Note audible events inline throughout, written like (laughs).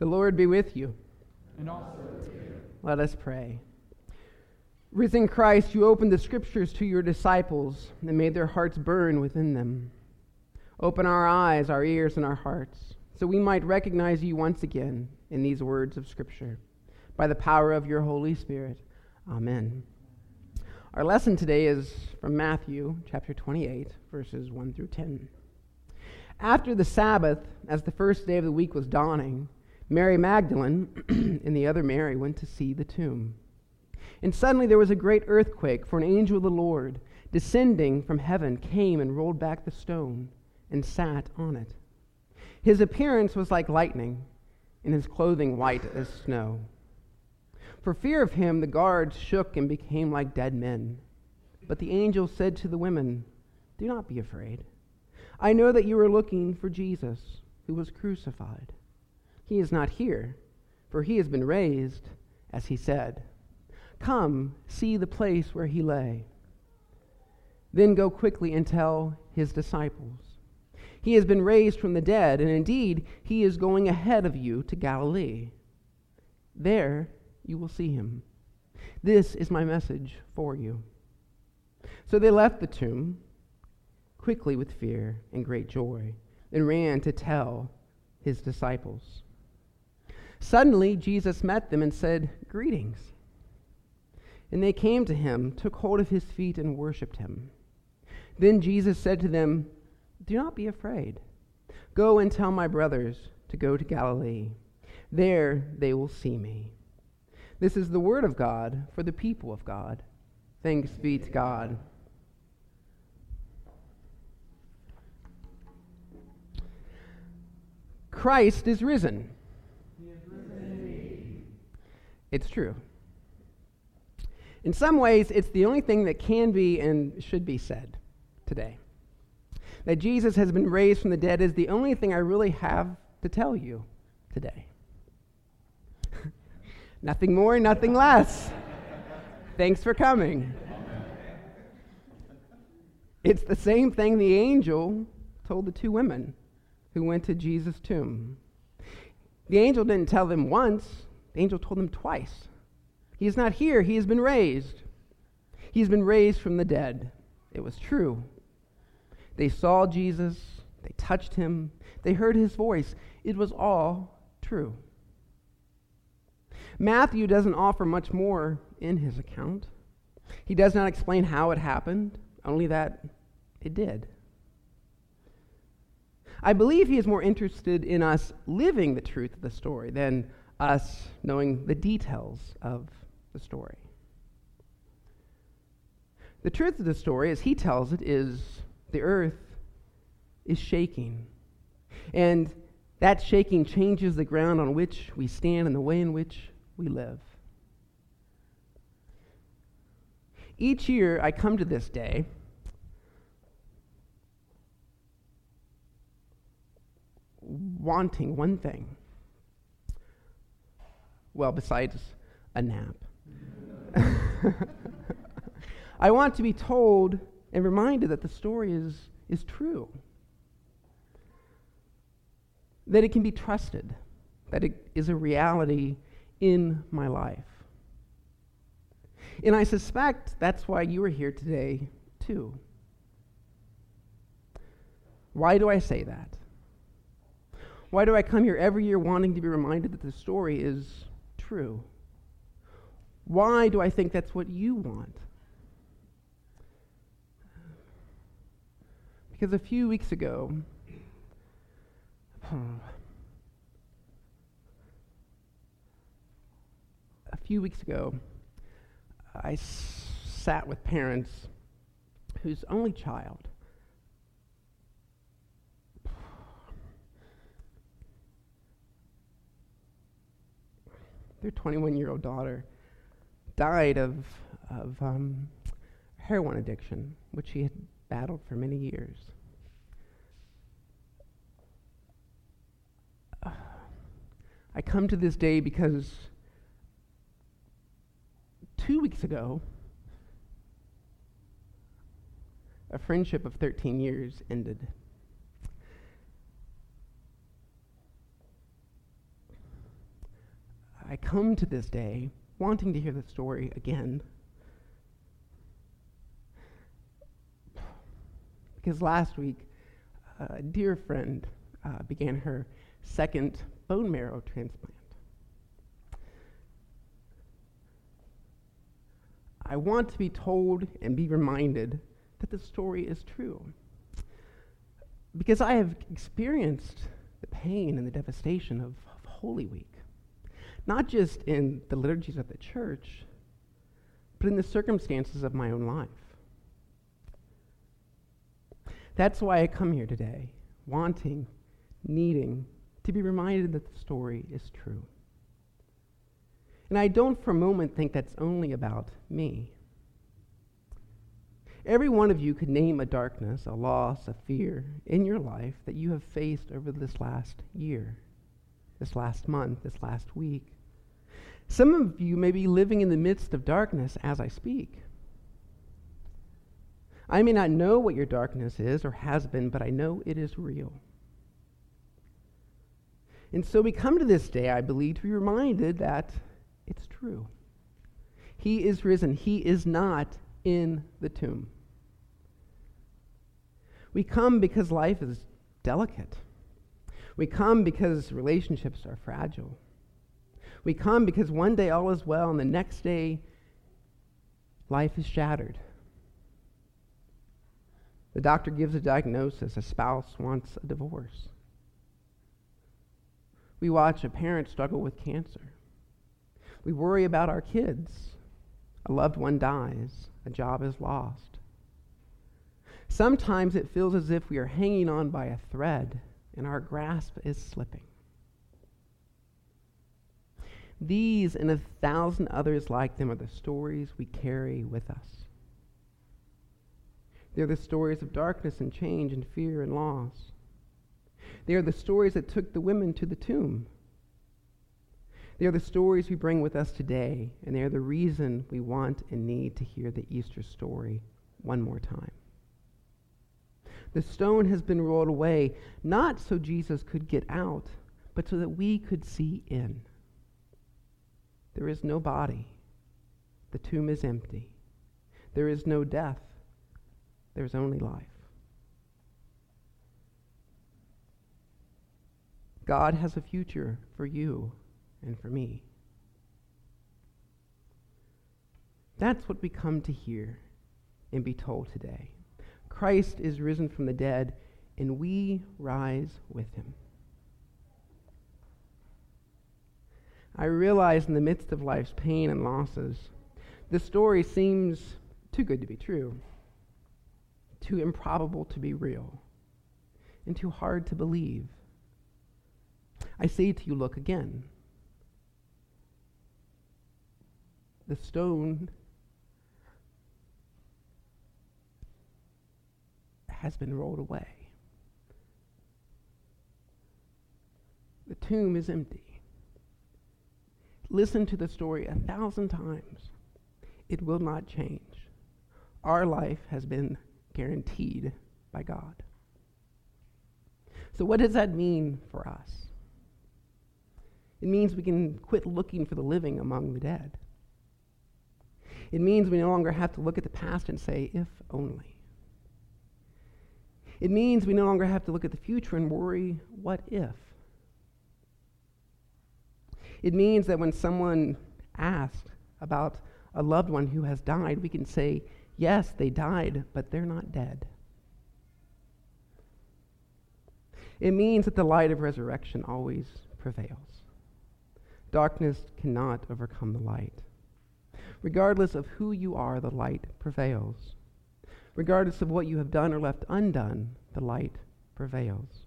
The Lord be with you. And also with you. Let us pray. Risen Christ, you opened the scriptures to your disciples and made their hearts burn within them. Open our eyes, our ears, and our hearts, so we might recognize you once again in these words of Scripture. By the power of your Holy Spirit. Amen. Our lesson today is from Matthew chapter 28, verses 1 through 10. After the Sabbath, as the first day of the week was dawning, Mary Magdalene (clears throat) and the other Mary went to see the tomb. And suddenly there was a great earthquake, for an angel of the Lord, descending from heaven, came and rolled back the stone and sat on it. His appearance was like lightning, and his clothing white as snow. For fear of him, the guards shook and became like dead men. But the angel said to the women, Do not be afraid. I know that you are looking for Jesus, who was crucified. He is not here, for he has been raised, as he said. Come, see the place where he lay. Then go quickly and tell his disciples. He has been raised from the dead, and indeed, he is going ahead of you to Galilee. There you will see him. This is my message for you. So they left the tomb quickly with fear and great joy and ran to tell his disciples. Suddenly, Jesus met them and said, Greetings. And they came to him, took hold of his feet, and worshipped him. Then Jesus said to them, Do not be afraid. Go and tell my brothers to go to Galilee. There they will see me. This is the word of God for the people of God. Thanks be to God. Christ is risen. It's true. In some ways, it's the only thing that can be and should be said today. That Jesus has been raised from the dead is the only thing I really have to tell you today. (laughs) nothing more, nothing less. Thanks for coming. It's the same thing the angel told the two women who went to Jesus' tomb. The angel didn't tell them once, the angel told them twice. He is not here, he has been raised. He has been raised from the dead. It was true. They saw Jesus, they touched him, they heard his voice. It was all true. Matthew doesn't offer much more in his account. He does not explain how it happened, only that it did. I believe he is more interested in us living the truth of the story than us knowing the details of the story. The truth of the story, as he tells it, is the earth is shaking. And that shaking changes the ground on which we stand and the way in which we live. Each year I come to this day wanting one thing well, besides a nap. (laughs) I want to be told and reminded that the story is, is true, that it can be trusted, that it is a reality in my life. And I suspect that's why you are here today, too. Why do I say that? Why do I come here every year wanting to be reminded that the story is true? Why do I think that's what you want? Because a few weeks ago, (sighs) a few weeks ago, I s- sat with parents whose only child their 21 year old daughter died of, of um, heroin addiction, which she had battled for many years. (sighs) I come to this day because two weeks ago, a friendship of 13 years ended. I come to this day wanting to hear the story again. Because last week, a dear friend uh, began her second bone marrow transplant. I want to be told and be reminded that the story is true. Because I have experienced the pain and the devastation of, of Holy Week, not just in the liturgies of the church, but in the circumstances of my own life. That's why I come here today, wanting, needing to be reminded that the story is true. And I don't for a moment think that's only about me. Every one of you could name a darkness, a loss, a fear in your life that you have faced over this last year, this last month, this last week. Some of you may be living in the midst of darkness as I speak. I may not know what your darkness is or has been, but I know it is real. And so we come to this day, I believe, to be reminded that it's true. He is risen. He is not in the tomb. We come because life is delicate. We come because relationships are fragile. We come because one day all is well, and the next day life is shattered. The doctor gives a diagnosis, a spouse wants a divorce. We watch a parent struggle with cancer. We worry about our kids. A loved one dies, a job is lost. Sometimes it feels as if we are hanging on by a thread and our grasp is slipping. These and a thousand others like them are the stories we carry with us. They're the stories of darkness and change and fear and loss. They are the stories that took the women to the tomb. They are the stories we bring with us today, and they are the reason we want and need to hear the Easter story one more time. The stone has been rolled away, not so Jesus could get out, but so that we could see in. There is no body. The tomb is empty. There is no death. There's only life. God has a future for you and for me. That's what we come to hear and be told today. Christ is risen from the dead, and we rise with him. I realize in the midst of life's pain and losses, this story seems too good to be true, too improbable to be real, and too hard to believe. I say to you, look again. The stone has been rolled away. The tomb is empty. Listen to the story a thousand times. It will not change. Our life has been guaranteed by God. So, what does that mean for us? It means we can quit looking for the living among the dead. It means we no longer have to look at the past and say, if only. It means we no longer have to look at the future and worry, what if? It means that when someone asks about a loved one who has died, we can say, yes, they died, but they're not dead. It means that the light of resurrection always prevails. Darkness cannot overcome the light. Regardless of who you are, the light prevails. Regardless of what you have done or left undone, the light prevails.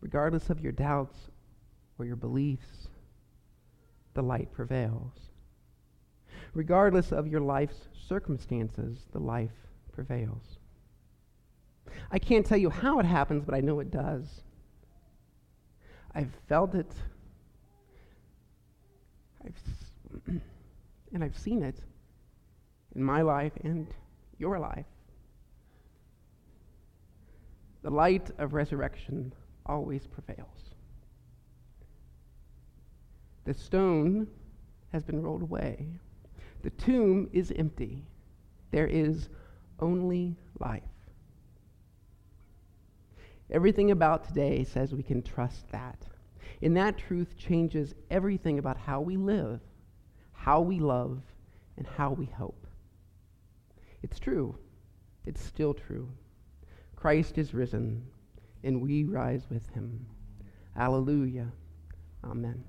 Regardless of your doubts or your beliefs, the light prevails. Regardless of your life's circumstances, the life prevails. I can't tell you how it happens, but I know it does. I've felt it. I've (clears throat) and I've seen it in my life and your life. The light of resurrection always prevails. The stone has been rolled away. The tomb is empty. There is only life. Everything about today says we can trust that. And that truth changes everything about how we live, how we love, and how we hope. It's true. It's still true. Christ is risen, and we rise with him. Alleluia. Amen.